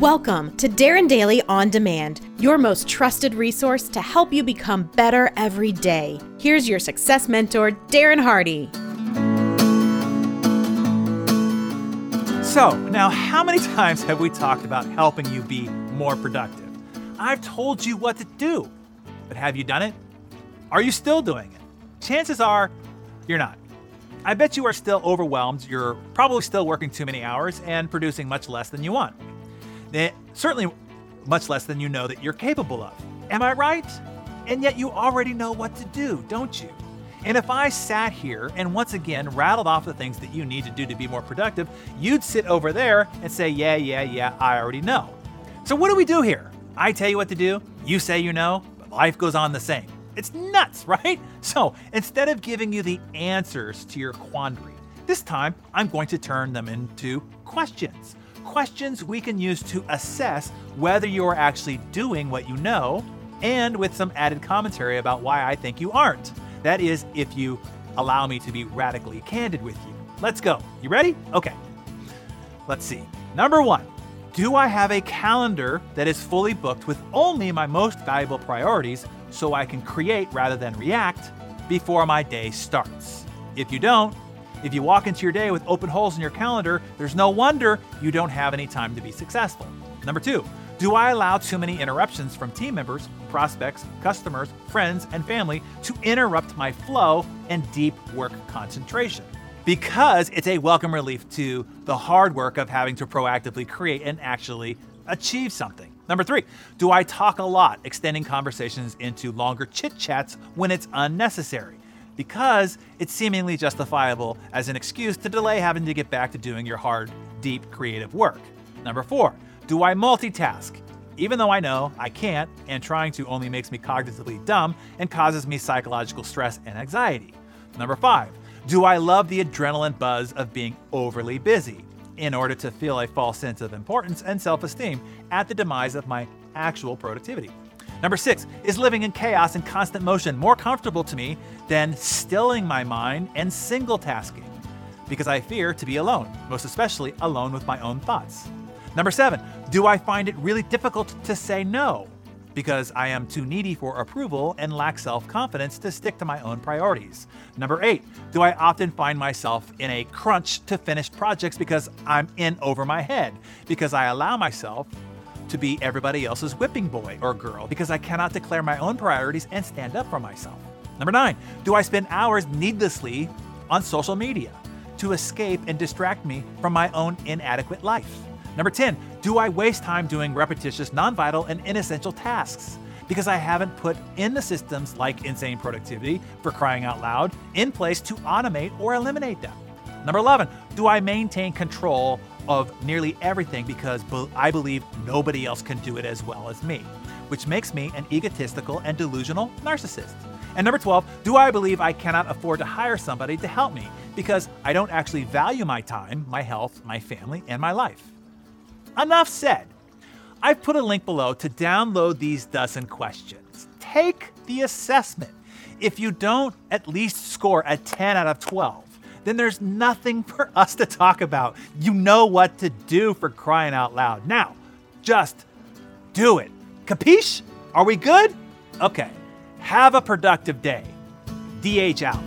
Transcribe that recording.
Welcome to Darren Daily On Demand, your most trusted resource to help you become better every day. Here's your success mentor, Darren Hardy. So, now how many times have we talked about helping you be more productive? I've told you what to do, but have you done it? Are you still doing it? Chances are you're not. I bet you are still overwhelmed, you're probably still working too many hours and producing much less than you want. Certainly much less than you know that you're capable of. Am I right? And yet you already know what to do, don't you? And if I sat here and once again rattled off the things that you need to do to be more productive, you'd sit over there and say, Yeah, yeah, yeah, I already know. So what do we do here? I tell you what to do, you say you know, but life goes on the same. It's nuts, right? So instead of giving you the answers to your quandary, this time I'm going to turn them into questions. Questions we can use to assess whether you're actually doing what you know, and with some added commentary about why I think you aren't. That is, if you allow me to be radically candid with you. Let's go. You ready? Okay. Let's see. Number one Do I have a calendar that is fully booked with only my most valuable priorities so I can create rather than react before my day starts? If you don't, if you walk into your day with open holes in your calendar, there's no wonder you don't have any time to be successful. Number two, do I allow too many interruptions from team members, prospects, customers, friends, and family to interrupt my flow and deep work concentration? Because it's a welcome relief to the hard work of having to proactively create and actually achieve something. Number three, do I talk a lot, extending conversations into longer chit chats when it's unnecessary? Because it's seemingly justifiable as an excuse to delay having to get back to doing your hard, deep creative work. Number four, do I multitask? Even though I know I can't, and trying to only makes me cognitively dumb and causes me psychological stress and anxiety. Number five, do I love the adrenaline buzz of being overly busy in order to feel a false sense of importance and self esteem at the demise of my actual productivity? Number six, is living in chaos and constant motion more comfortable to me than stilling my mind and single tasking? Because I fear to be alone, most especially alone with my own thoughts. Number seven, do I find it really difficult to say no? Because I am too needy for approval and lack self confidence to stick to my own priorities. Number eight, do I often find myself in a crunch to finish projects because I'm in over my head? Because I allow myself to be everybody else's whipping boy or girl because I cannot declare my own priorities and stand up for myself. Number nine, do I spend hours needlessly on social media to escape and distract me from my own inadequate life? Number 10, do I waste time doing repetitious, non vital, and inessential tasks? Because I haven't put in the systems like insane productivity, for crying out loud, in place to automate or eliminate them. Number 11, do I maintain control of nearly everything because I believe nobody else can do it as well as me, which makes me an egotistical and delusional narcissist? And number 12, do I believe I cannot afford to hire somebody to help me because I don't actually value my time, my health, my family, and my life? Enough said. I've put a link below to download these dozen questions. Take the assessment. If you don't at least score a 10 out of 12, then there's nothing for us to talk about. You know what to do for crying out loud. Now, just do it. Capiche? Are we good? Okay. Have a productive day. DH out.